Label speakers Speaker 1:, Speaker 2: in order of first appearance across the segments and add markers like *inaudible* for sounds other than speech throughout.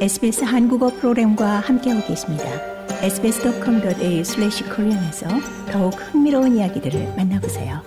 Speaker 1: SBS 한국어 프로그램과 함께하고 계십니다. sbs.com.au/korean에서 더욱 흥미로운 이야기들을 만나보세요.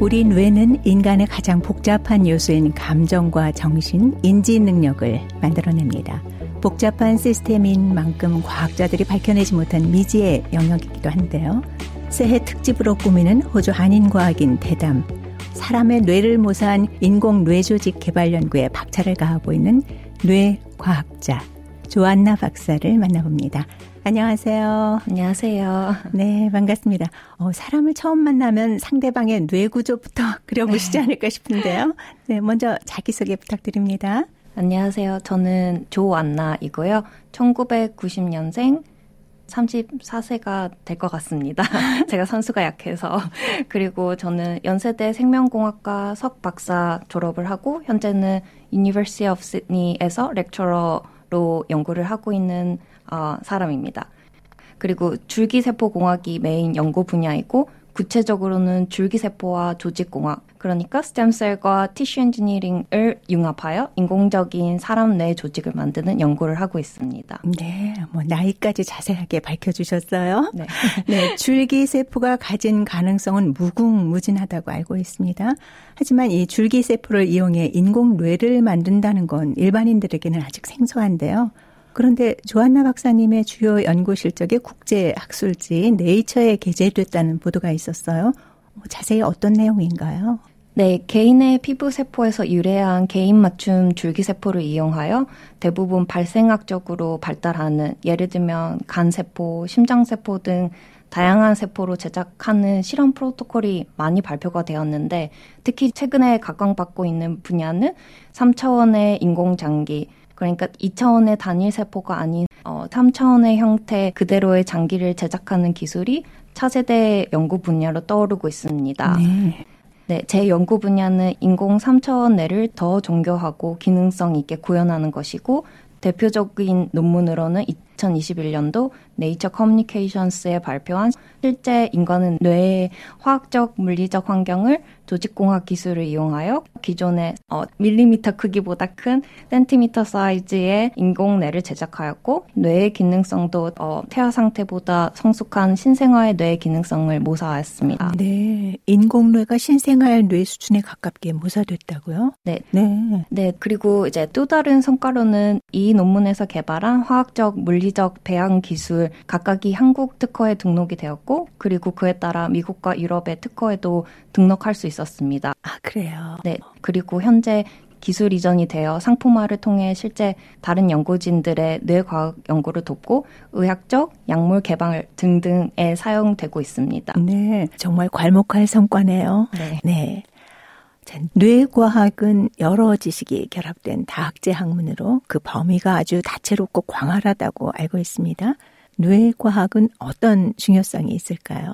Speaker 1: 우리 뇌는 인간의 가장 복잡한 요소인 감정과 정신, 인지 능력을 만들어냅니다. 복잡한 시스템인 만큼 과학자들이 밝혀내지 못한 미지의 영역이기도 한데요. 새해 특집으로 꾸미는 호주 한인과학인 대담, 사람의 뇌를 모사한 인공 뇌조직 개발 연구에 박차를 가하고 있는 뇌과학자 조안나 박사를 만나봅니다. 안녕하세요.
Speaker 2: 안녕하세요.
Speaker 1: 네, 반갑습니다. 어, 사람을 처음 만나면 상대방의 뇌 구조부터 *laughs* 그려보시지 네. 않을까 싶은데요. 네, 먼저 자기소개 부탁드립니다.
Speaker 2: 안녕하세요. 저는 조안나이고요. 1990년생 34세가 될 것 같습니다. *laughs* 제가 산수가 약해서. *laughs* 그리고 저는 연세대 생명공학과 석 박사 졸업을 하고 현재는 University of Sydney에서 lecturer로 연구를 하고 있는 어, 사람입니다. 그리고 줄기세포공학이 메인 연구 분야이고 구체적으로는 줄기세포와 조직공학, 그러니까 stem cell과 tissue engineering을 융합하여 인공적인 사람 뇌 조직을 만드는 연구를 하고 있습니다.
Speaker 1: 네, 뭐 나이까지 자세하게 밝혀주셨어요. 네, *laughs* 네 줄기 세포가 가진 가능성은 무궁무진하다고 알고 있습니다. 하지만 이 줄기 세포를 이용해 인공 뇌를 만든다는 건 일반인들에게는 아직 생소한데요. 그런데 조한나 박사님의 주요 연구 실적이 국제 학술지 네이처에 게재됐다는 보도가 있었어요. 뭐 자세히 어떤 내용인가요?
Speaker 2: 네, 개인의 피부 세포에서 유래한 개인 맞춤 줄기 세포를 이용하여 대부분 발생학적으로 발달하는 예를 들면 간 세포, 심장 세포 등 다양한 세포로 제작하는 실험 프로토콜이 많이 발표가 되었는데 특히 최근에 각광받고 있는 분야는 3차원의 인공장기, 그러니까 2차원의 단일 세포가 아닌 어, 3차원의 형태 그대로의 장기를 제작하는 기술이 차세대 연구 분야로 떠오르고 있습니다. 네. 네, 제 연구 분야는 인공 3차원 뇌를 더 정교하고 기능성 있게 구현하는 것이고 대표적인 논문으로는 2021년도 네이처 커뮤니케이션스에 발표한 실제 인간은 뇌의 화학적 물리적 환경을 조직공학 기술을 이용하여 기존의 어, 밀리미터 크기보다 큰 센티미터 사이즈의 인공뇌를 제작하였고 뇌의 기능성도 어, 태아 상태보다 성숙한 신생아의 뇌의 기능성을 모사하였습니다.
Speaker 1: 네, 인공뇌가 신생아의 뇌 수준에 가깝게 모사됐다고요?
Speaker 2: 네, 네, 네. 그리고 이제 또 다른 성과로는 이 논문에서 개발한 화학적 물리적 배양 기술 각각이 한국 특허에 등록이 되었고 그리고 그에 따라 미국과 유럽의 특허에도 등록할 수 있었습니다.
Speaker 1: 아, 그래요?
Speaker 2: 네. 그리고 현재 기술 이전이 되어 상품화를 통해 실제 다른 연구진들의 뇌과학 연구를 돕고 의학적 약물 개발 등등에 사용되고 있습니다.
Speaker 1: 네, 정말 괄목할 성과네요. 네. 네. 뇌과학은 여러 지식이 결합된 다학제 학문으로 그 범위가 아주 다채롭고 광활하다고 알고 있습니다. 뇌과학은 어떤 중요성이 있을까요?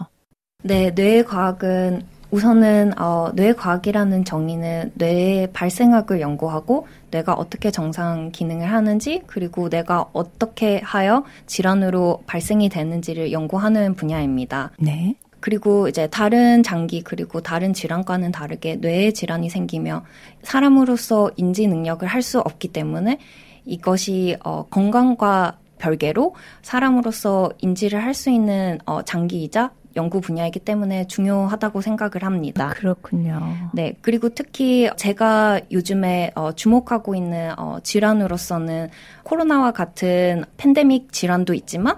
Speaker 2: 네, 뇌과학은 우선은 어, 뇌과학이라는 정의는 뇌의 발생학을 연구하고 뇌가 어떻게 정상 기능을 하는지 그리고 뇌가 어떻게 하여 질환으로 발생이 되는지를 연구하는 분야입니다. 네. 그리고 이제 다른 장기 그리고 다른 질환과는 다르게 뇌의 질환이 생기며 사람으로서 인지 능력을 할 수 없기 때문에 이것이 어, 건강과 별개로 사람으로서 인지를 할 수 있는 어, 장기이자 연구 분야이기 때문에 중요하다고 생각을 합니다.
Speaker 1: 그렇군요.
Speaker 2: 네. 그리고 특히 제가 요즘에 어, 주목하고 있는 어, 질환으로서는 코로나와 같은 팬데믹 질환도 있지만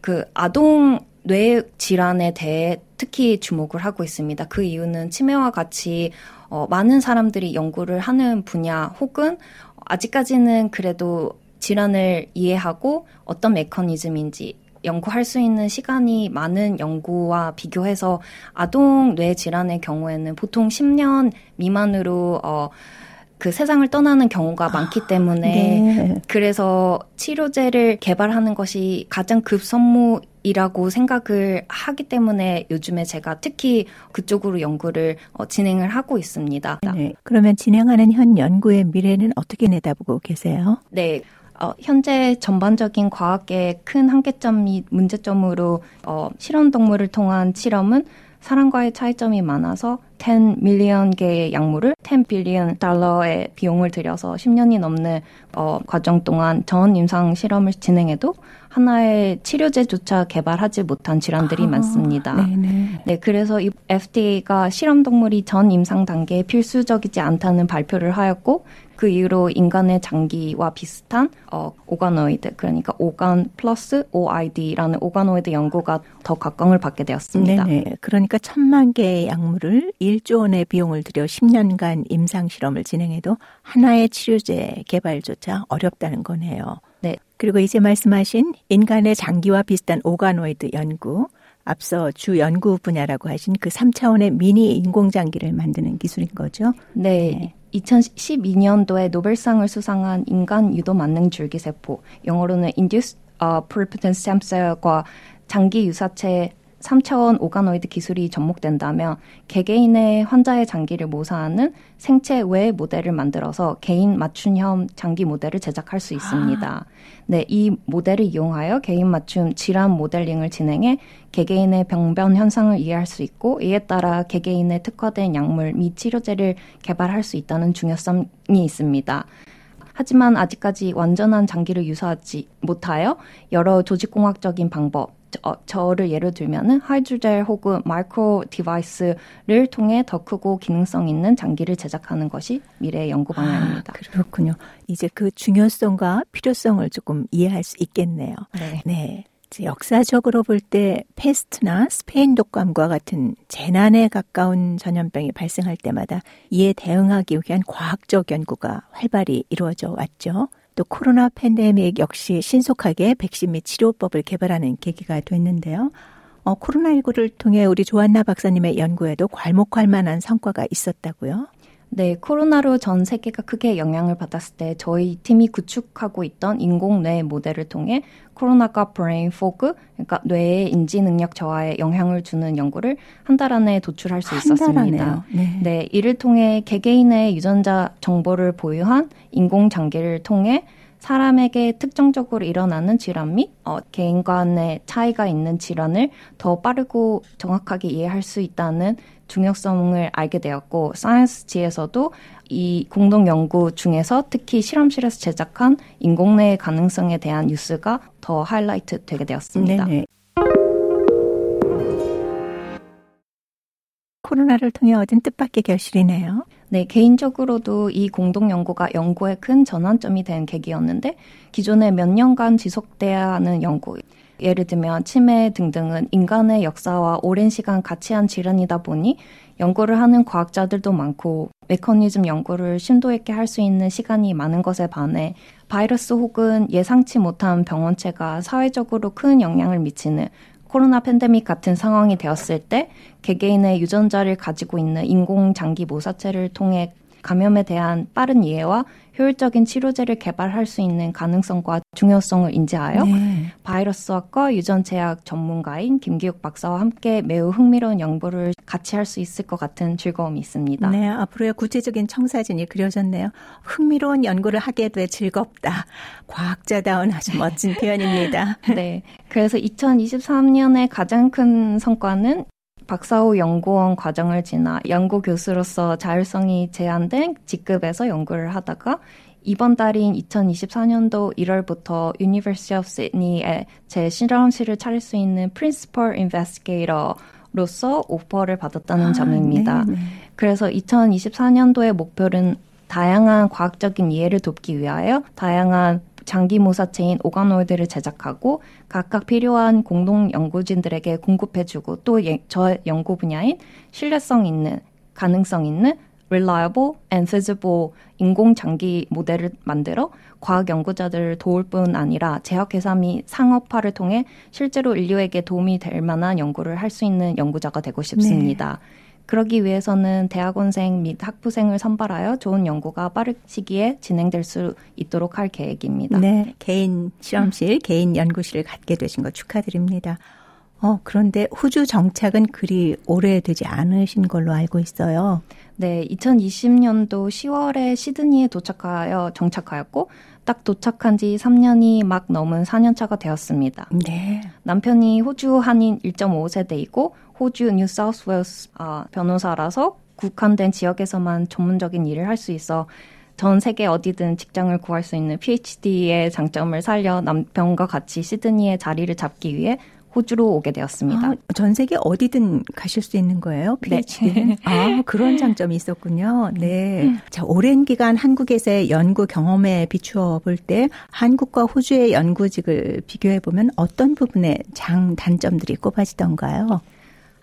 Speaker 2: 그 아동 뇌 질환에 대해 특히 주목을 하고 있습니다. 그 이유는 치매와 같이 어, 많은 사람들이 연구를 하는 분야 혹은 아직까지는 그래도 질환을 이해하고 어떤 메커니즘인지 연구할 수 있는 시간이 많은 연구와 비교해서 아동 뇌 질환의 경우에는 보통 10년 미만으로 어, 그 세상을 떠나는 경우가 많기 아, 때문에 네. 그래서 치료제를 개발하는 것이 가장 급선무이라고 생각을 하기 때문에 요즘에 제가 특히 그쪽으로 연구를 어, 진행을 하고 있습니다.
Speaker 1: 네. 그러면 진행하는 현 연구의 미래는 어떻게 내다보고 계세요?
Speaker 2: 네. 어, 현재 전반적인 과학계의 큰 한계점이 문제점으로 어, 실험 동물을 통한 실험은 사람과의 차이점이 많아서 10 밀리언 개의 약물을 10 빌리언 달러의 비용을 들여서 10년이 넘는 어, 과정 동안 전 임상 실험을 진행해도 하나의 치료제조차 개발하지 못한 질환들이 아, 많습니다. 네네. 네, 그래서 이 FDA가 실험 동물이 전 임상 단계에 필수적이지 않다는 발표를 하였고 그 이후로 인간의 장기와 비슷한 어, 오가노이드 그러니까 organ plus OID라는 오가노이드 연구가 더 각광을 받게 되었습니다.
Speaker 1: 네네. 그러니까 천만 개의 약물을 1조 원의 비용을 들여 10년간 임상 실험을 진행해도 하나의 치료제 개발조차 어렵다는 거네요. 네. 그리고 이제 말씀하신 인간의 장기와 비슷한 오가노이드 연구 앞서 주 연구 분야라고 하신 그 3차원의 미니 인공장기를 만드는 기술인 거죠?
Speaker 2: 네. 네. 2012년도에 노벨상을 수상한 인간 유도 만능 줄기세포, 영어로는 Induced uh, Pluripotent Stem Cell과 장기 유사체 3차원 오가노이드 기술이 접목된다면 개개인의 환자의 장기를 모사하는 생체 외 모델을 만들어서 개인 맞춤형 장기 모델을 제작할 수 있습니다. 아. 네, 이 모델을 이용하여 개인 맞춤 질환 모델링을 진행해 개개인의 병변 현상을 이해할 수 있고 이에 따라 개개인의 특화된 약물 및 치료제를 개발할 수 있다는 중요성이 있습니다. 하지만 아직까지 완전한 장기를 유사하지 못하여 여러 조직공학적인 방법, 어, 저 를 예로 들면은 하이드젤 혹은 micro device를 통해 더 크고 기능성 있는 장기를 제작하는 것이 미래의 연구 아, 방향입니다.
Speaker 1: 아, 그렇군요. 이제 그 중요성과 필요성을 조금 이해할 수 있겠네요. 네. 네. 역사적으로 볼 때 페스트나 스페인 독감과 같은 재난에 가까운 전염병이 발생할 때마다 이에 대응하기 위한 과학적 연구가 활발히 이루어져 왔죠. 또 코로나 팬데믹 역시 신속하게 백신 및 치료법을 개발하는 계기가 됐는데요. 어, 코로나19를 통해 우리 조안나 박사님의 연구에도 괄목할 만한 성과가 있었다고요?
Speaker 2: 네, 코로나로 전 세계가 크게 영향을 받았을 때 저희 팀이 구축하고 있던 인공뇌 모델을 통해 코로나가 brain fog, 그러니까 뇌의 인지 능력 저하에 영향을 주는 연구를 한 달 안에 도출할 수 있었습니다. 네. 네, 이를 통해 개개인의 유전자 정보를 보유한 인공 장기를 통해 사람에게 특정적으로 일어나는 질환 및 어, 개인 간의 차이가 있는 질환을 더 빠르고 정확하게 이해할 수 있다는 중요성을 알게 되었고 사이언스지에서도 이 공동 연구 중에서 특히 실험실에서 제작한 인공뇌의 가능성에 대한 뉴스가 더 하이라이트 되게 되었습니다. 네네.
Speaker 1: 코로나를 통해 얻은 뜻밖의 결실이네요.
Speaker 2: 네, 개인적으로도 이 공동 연구가 연구의 큰 전환점이 된 계기였는데 기존에 몇 년간 지속돼야 하는 연구, 예를 들면 치매 등등은 인간의 역사와 오랜 시간 같이 한 질환이다 보니 연구를 하는 과학자들도 많고 메커니즘 연구를 심도 있게 할 수 있는 시간이 많은 것에 반해 바이러스 혹은 예상치 못한 병원체가 사회적으로 큰 영향을 미치는 코로나 팬데믹 같은 상황이 되었을 때 개개인의 유전자를 가지고 있는 인공 장기 모사체를 통해 감염에 대한 빠른 이해와 효율적인 치료제를 개발할 수 있는 가능성과 중요성을 인지하여 네. 바이러스학과 유전체약 전문가인 김기욱 박사와 함께 매우 흥미로운 연구를 같이 할 수 있을 것 같은 즐거움이 있습니다.
Speaker 1: 네, 앞으로의 구체적인 청사진이 그려졌네요. 흥미로운 연구를 하게 돼 즐겁다. 과학자다운 아주 멋진 *laughs* 표현입니다.
Speaker 2: 네. 그래서 2023년에 가장 큰 성과는 박사후 연구원 과정을 지나 연구 교수로서 자율성이 제한된 직급에서 연구를 하다가 이번 달인 2024년도 1월부터 University of Sydney에 제 실험실을 차릴 수 있는 Principal Investigator로서 오퍼를 받았다는 아, 점입니다. 네네. 그래서 2024년도의 목표는 다양한 과학적인 이해를 돕기 위하여 다양한 장기 모사체인 오가노이드를 제작하고 각각 필요한 공동 연구진들에게 공급해주고 또 저 연구 분야인 신뢰성 있는 가능성 있는 reliable and feasible 인공 장기 모델을 만들어 과학 연구자들을 도울 뿐 아니라 제약회사 및 상업화를 통해 실제로 인류에게 도움이 될 만한 연구를 할 수 있는 연구자가 되고 싶습니다. 네. 그러기 위해서는 대학원생 및 학부생을 선발하여 좋은 연구가 빠른 시기에 진행될 수 있도록 할 계획입니다.
Speaker 1: 네, 개인 실험실, 개인 연구실을 갖게 되신 거 축하드립니다. 어, 그런데 호주 정착은 그리 오래되지 않으신 걸로 알고 있어요.
Speaker 2: 네, 2020년도 10월에 시드니에 도착하여 정착하였고 딱 도착한 지 3년이 막 넘은 4년차가 되었습니다.
Speaker 1: 네.
Speaker 2: 남편이 호주 한인 1.5세대이고 호주 뉴사우스웨일스 어, 변호사라서 국한된 지역에서만 전문적인 일을 할 수 있어 전 세계 어디든 직장을 구할 수 있는 PhD의 장점을 살려 남편과 같이 시드니에 자리를 잡기 위해 호주로 오게 되었습니다. 아,
Speaker 1: 전 세계 어디든 가실 수 있는 거예요? PhD는? 네. *laughs* 아, 그런 장점이 있었군요. 네. 자, 오랜 기간 한국에서의 연구 경험에 비추어 볼 때 한국과 호주의 연구직을 비교해 보면 어떤 부분에 장 단점들이 꼽아지던가요?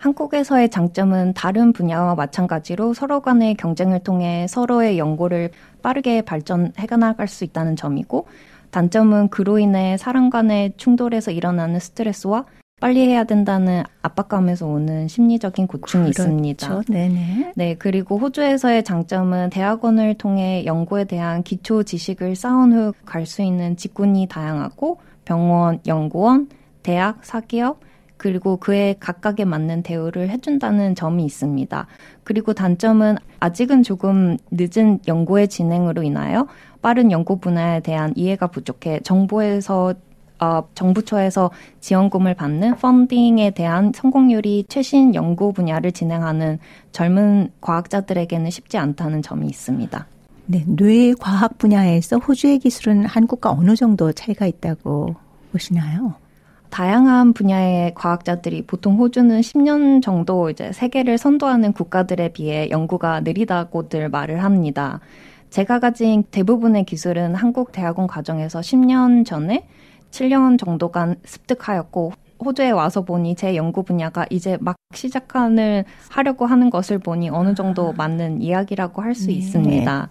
Speaker 2: 한국에서의 장점은 다른 분야와 마찬가지로 서로 간의 경쟁을 통해 서로의 연구를 빠르게 발전해 나갈 수 있다는 점이고 단점은 그로 인해 사람 간의 충돌에서 일어나는 스트레스와 빨리 해야 된다는 압박감에서 오는 심리적인 고충이 그렇죠. 있습니다.
Speaker 1: 네네.
Speaker 2: 네, 그리고 호주에서의 장점은 대학원을 통해 연구에 대한 기초 지식을 쌓은 후 갈 수 있는 직군이 다양하고 병원, 연구원, 대학, 사기업, 그리고 그에 각각에 맞는 대우를 해준다는 점이 있습니다. 그리고 단점은 아직은 조금 늦은 연구의 진행으로 인하여 빠른 연구 분야에 대한 이해가 부족해 정부에서 어, 정부처에서 지원금을 받는 펀딩에 대한 성공률이 최신 연구 분야를 진행하는 젊은 과학자들에게는 쉽지 않다는 점이 있습니다.
Speaker 1: 네, 뇌 과학 분야에서 호주의 기술은 한국과 어느 정도 차이가 있다고 보시나요?
Speaker 2: 다양한 분야의 과학자들이 보통 호주는 10년 정도 이제 세계를 선도하는 국가들에 비해 연구가 느리다고들 말을 합니다. 제가 가진 대부분의 기술은 한국 대학원 과정에서 10년 전에 7년 정도간 습득하였고 호주에 와서 보니 제 연구 분야가 이제 막 시작하는 하려고 하는 것을 보니 어느 정도 아. 맞는 이야기라고 할수 네. 있습니다.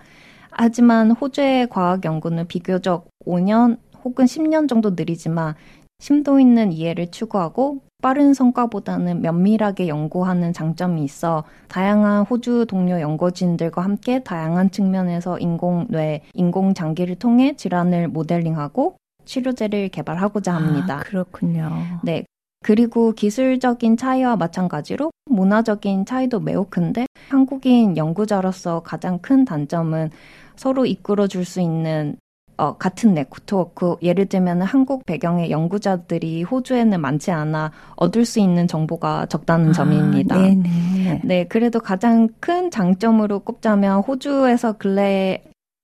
Speaker 2: 하지만 호주의 과학 연구는 비교적 5년 혹은 10년 정도 느리지만 심도 있는 이해를 추구하고 빠른 성과보다는 면밀하게 연구하는 장점이 있어 다양한 호주 동료 연구진들과 함께 다양한 측면에서 인공뇌, 인공장기를 통해 질환을 모델링하고 치료제를 개발하고자 합니다. 아,
Speaker 1: 그렇군요.
Speaker 2: 네. 그리고 기술적인 차이와 마찬가지로 문화적인 차이도 매우 큰데 한국인 연구자로서 가장 큰 단점은 서로 이끌어 줄 수 있는 어, 같은 네트워크, 예를 들면 한국 배경의 연구자들이 호주에는 많지 않아 얻을 수 있는 정보가 적다는 아, 점입니다.
Speaker 1: 네네.
Speaker 2: 네, 그래도 가장 큰 장점으로 꼽자면 호주에서 근래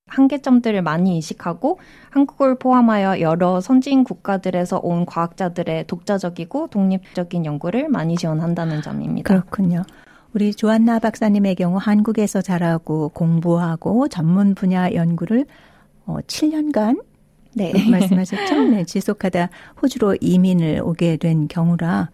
Speaker 2: 한계점들을 많이 인식하고 한국을 포함하여 여러 선진 국가들에서 온 과학자들의 독자적이고 독립적인 연구를 많이 지원한다는 점입니다.
Speaker 1: 그렇군요. 우리 조한나 박사님의 경우 한국에서 자라고 공부하고 전문 분야 연구를 어, 7년간 네. 말씀하셨죠? *laughs* 네, 지속하다 호주로 이민을 오게 된 경우라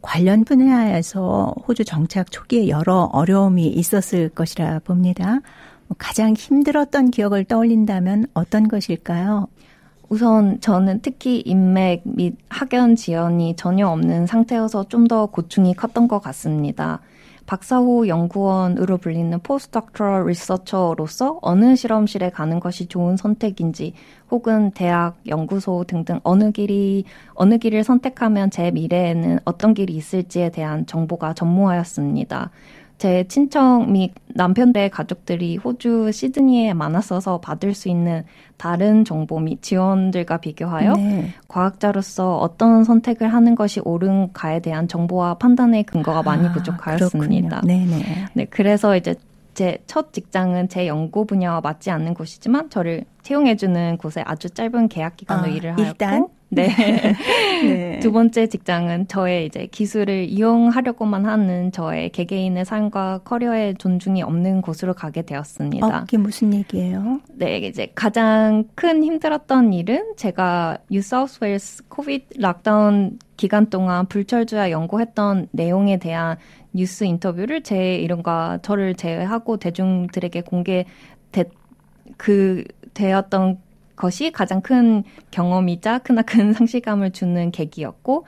Speaker 1: 관련 분야에서 호주 정착 초기에 여러 어려움이 있었을 것이라 봅니다. 뭐 가장 힘들었던 기억을 떠올린다면 어떤 것일까요?
Speaker 2: 우선 저는 특히 인맥 및 학연 지연이 전혀 없는 상태여서 좀 더 고충이 컸던 것 같습니다. 박사후 연구원으로 불리는 포스트닥터럴 리서처로서 어느 실험실에 가는 것이 좋은 선택인지 혹은 대학, 연구소 등등 어느 길이 어느 길을 선택하면 제 미래에는 어떤 길이 있을지에 대한 정보가 전무하였습니다. 제 친척 및 남편의 가족들이 호주 시드니에 많았어서 받을 수 있는 다른 정보 및 지원들과 비교하여 네. 과학자로서 어떤 선택을 하는 것이 옳은가에 대한 정보와 판단의 근거가 많이 아, 부족하였습니다.
Speaker 1: 네네.
Speaker 2: 네, 그래서 이제 제 첫 직장은 제 연구 분야와 맞지 않는 곳이지만 저를 채용해주는 곳에 아주 짧은 계약 기간으로 아, 일을 하였고
Speaker 1: 일단
Speaker 2: 네. *laughs* 네. 두 번째 직장은 저의 이제 기술을 이용하려고만 하는 저의 개개인의 삶과 커리어에 존중이 없는 곳으로 가게 되었습니다.
Speaker 1: 어, 그게 무슨 얘기예요?
Speaker 2: 네, 이제 가장 큰 힘들었던 일은 제가 뉴사우스웨일스 COVID lockdown 기간 동안 불철주야 연구했던 내용에 대한 뉴스 인터뷰를 제 이름과 저를 제외하고 대중들에게 공개 그 되었던 것이 가장 큰 경험이자 크나큰 *laughs* 상실감을 주는 계기였고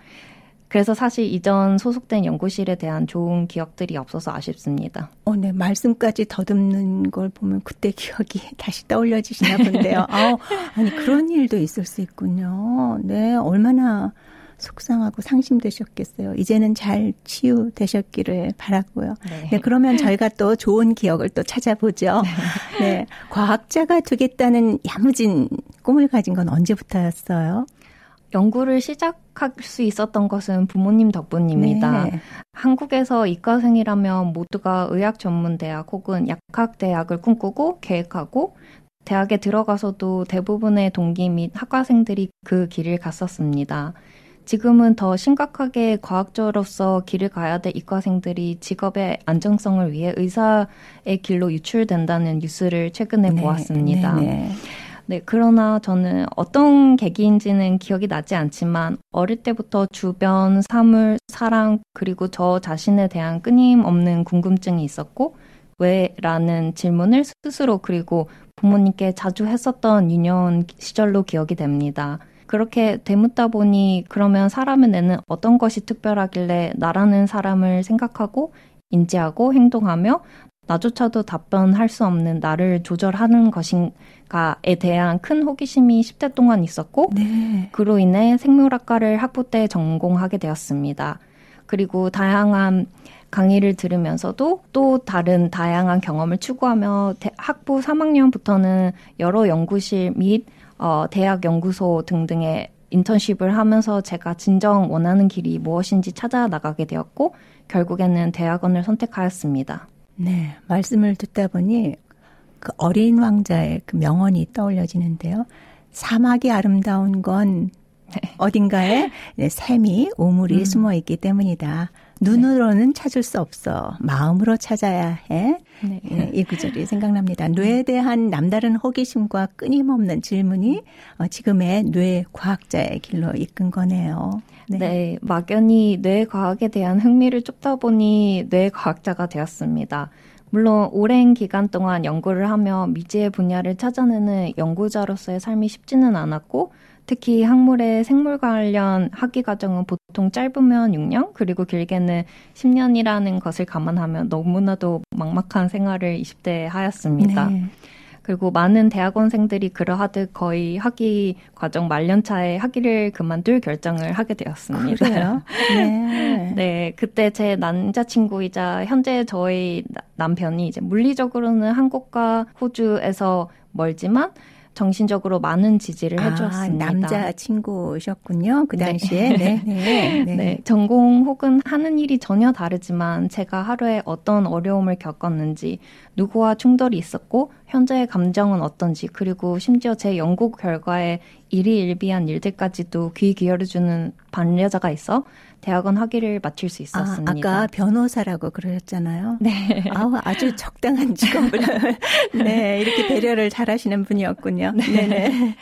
Speaker 2: 그래서 사실 이전 소속된 연구실에 대한 좋은 기억들이 없어서 아쉽습니다.
Speaker 1: 어, 네. 말씀까지 더듬는 걸 보면 그때 기억이 다시 떠올려지시나 본데요. *laughs* 아, 아니, 그런 일도 있을 수 있군요. 네. 얼마나 속상하고 상심되셨겠어요. 이제는 잘 치유되셨기를 바라고요. 네. 네 그러면 저희가 또 좋은 기억을 또 찾아보죠. 네. 과학자가 되겠다는 야무진 꿈을 가진 건 언제부터였어요?
Speaker 2: 연구를 시작할 수 있었던 것은 부모님 덕분입니다. 네. 한국에서 이과생이라면 모두가 의학 전문 대학 혹은 약학 대학을 꿈꾸고 계획하고 대학에 들어가서도 대부분의 동기 및 학과생들이 그 길을 갔었습니다. 지금은 더 심각하게 과학자로서 길을 가야 될 이과생들이 직업의 안정성을 위해 의사의 길로 유출된다는 뉴스를 최근에 네, 보았습니다. 네, 네. 네, 그러나 저는 어떤 계기인지는 기억이 나지 않지만 어릴 때부터 주변 사물, 사랑, 그리고 저 자신에 대한 끊임없는 궁금증이 있었고, 왜? 라는 질문을 스스로 그리고 부모님께 자주 했었던 유년 시절로 기억이 됩니다. 그렇게 되묻다 보니 그러면 사람의 뇌는 어떤 것이 특별하길래 나라는 사람을 생각하고 인지하고 행동하며 나조차도 답변할 수 없는 나를 조절하는 것인가에 대한 큰 호기심이 10대 동안 있었고 네. 그로 인해 생물학과를 학부 때 전공하게 되었습니다. 그리고 다양한 강의를 들으면서도 또 다른 다양한 경험을 추구하며 학부 3학년부터는 여러 연구실 및 어, 대학 연구소 등등의 인턴십을 하면서 제가 진정 원하는 길이 무엇인지 찾아 나가게 되었고 결국에는 대학원을 선택하였습니다.
Speaker 1: 네, 말씀을 듣다 보니 그 어린 왕자의 그 명언이 떠올려지는데요. 사막이 아름다운 건 네. 어딘가에 *laughs* 샘이 우물이 음. 숨어 있기 때문이다. 눈으로는 네. 찾을 수 없어. 마음으로 찾아야 해. 네. 네, 이 구절이 생각납니다. 뇌에 대한 남다른 호기심과 끊임없는 질문이 어, 지금의 뇌 과학자의 길로 이끈 거네요.
Speaker 2: 네. 네, 막연히 뇌 과학에 대한 흥미를 쫓다 보니 뇌 과학자가 되었습니다. 물론 오랜 기간 동안 연구를 하며 미지의 분야를 찾아내는 연구자로서의 삶이 쉽지는 않았고 특히 학물의 생물 관련 학위 과정은 보통 짧으면 6년, 그리고 길게는 10년이라는 것을 감안하면 너무나도 막막한 생활을 20대에 하였습니다. 네. 그리고 많은 대학원생들이 그러하듯 거의 학위 과정 말년차에 학위를 그만둘 결정을 하게 되었습니다.
Speaker 1: 그래요?
Speaker 2: 네. *laughs* 네, 그때 제 남자친구이자 현재 저희 남편이 이제 물리적으로는 한국과 호주에서 멀지만 정신적으로 많은 지지를 아, 해주었습니다.
Speaker 1: 남자 친구셨군요. 그 네. 당시에. *laughs* 네.
Speaker 2: 네. 네. 네. 전공 혹은 하는 일이 전혀 다르지만 제가 하루에 어떤 어려움을 겪었는지, 누구와 충돌이 있었고, 현재의 감정은 어떤지, 그리고 심지어 제 연구 결과에 일희일비한 일들까지도 귀 기울여주는 반려자가 있어 대학원 학위를 마칠 수 있었습니다.
Speaker 1: 아, 아까 변호사라고 그러셨잖아요.
Speaker 2: 네.
Speaker 1: 아우, 아주 적당한 직업을 *laughs* 네, 이렇게 배려를 잘 하시는 분이었군요.
Speaker 2: 네. 네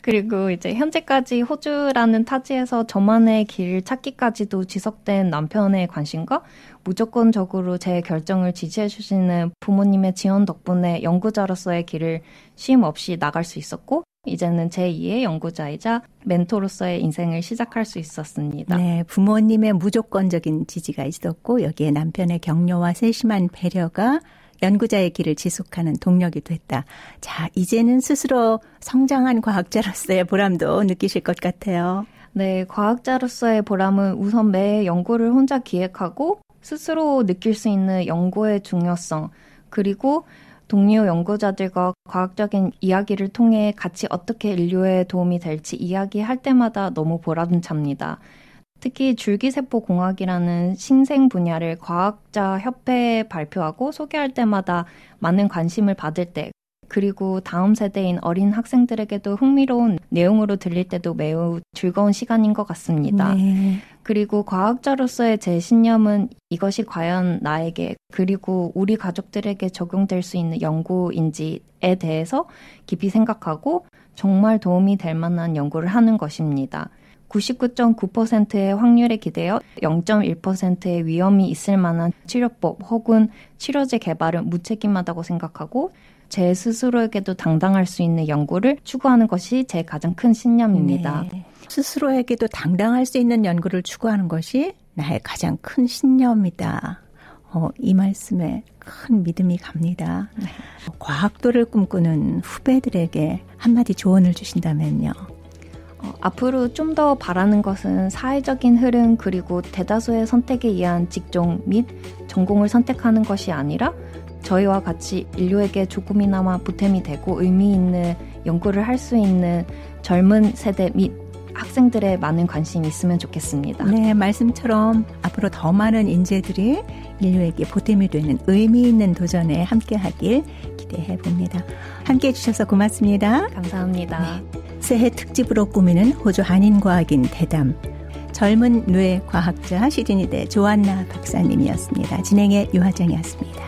Speaker 2: 그리고 이제 현재까지 호주라는 타지에서 저만의 길 찾기까지도 지속된 남편의 관심과 무조건적으로 제 결정을 지지해 주시는 부모님의 지원 덕분에 연구자로서의 길을 쉼 없이 나갈 수 있었고 이제는 제2의 연구자이자 멘토로서의 인생을 시작할 수 있었습니다.
Speaker 1: 네, 부모님의 무조건적인 지지가 있었고 여기에 남편의 격려와 세심한 배려가 연구자의 길을 지속하는 동력이 됐다. 자, 이제는 스스로 성장한 과학자로서의 보람도 느끼실 것 같아요.
Speaker 2: 네, 과학자로서의 보람은 우선 매 연구를 혼자 기획하고 스스로 느낄 수 있는 연구의 중요성, 그리고 동료 연구자들과 과학적인 이야기를 통해 같이 어떻게 인류에 도움이 될지 이야기할 때마다 너무 보람찹니다. 특히 줄기세포 공학이라는 신생 분야를 과학자 협회에 발표하고 소개할 때마다 많은 관심을 받을 때 그리고 다음 세대인 어린 학생들에게도 흥미로운 내용으로 들릴 때도 매우 즐거운 시간인 것 같습니다. 네. 그리고 과학자로서의 제 신념은 이것이 과연 나에게 그리고 우리 가족들에게 적용될 수 있는 연구인지에 대해서 깊이 생각하고 정말 도움이 될 만한 연구를 하는 것입니다. 99.9%의 확률에 기대어 0.1%의 위험이 있을 만한 치료법 혹은 치료제 개발은 무책임하다고 생각하고 제 스스로에게도 당당할 수 있는 연구를 추구하는 것이 제 가장 큰 신념입니다. 네.
Speaker 1: 스스로에게도 당당할 수 있는 연구를 추구하는 것이 나의 가장 큰 신념이다. 어, 이 말씀에 큰 믿음이 갑니다. 네. 과학도를 꿈꾸는 후배들에게 한마디 조언을 주신다면요.
Speaker 2: 어, 앞으로 좀 더 바라는 것은 사회적인 흐름 그리고 대다수의 선택에 의한 직종 및 전공을 선택하는 것이 아니라 저희와 같이 인류에게 조금이나마 보탬이 되고 의미 있는 연구를 할 수 있는 젊은 세대 및 학생들의 많은 관심이 있으면 좋겠습니다.
Speaker 1: 네, 말씀처럼 앞으로 더 많은 인재들이 인류에게 보탬이 되는 의미 있는 도전에 함께 하길 기대해 봅니다. 함께 해 주셔서 고맙습니다.
Speaker 2: 감사합니다. 네.
Speaker 1: 새해 특집으로 꾸미는 호주 한인과학인 대담. 젊은 뇌 과학자 시드니대 조안나 박사님이었습니다. 진행의 유화정이었습니다.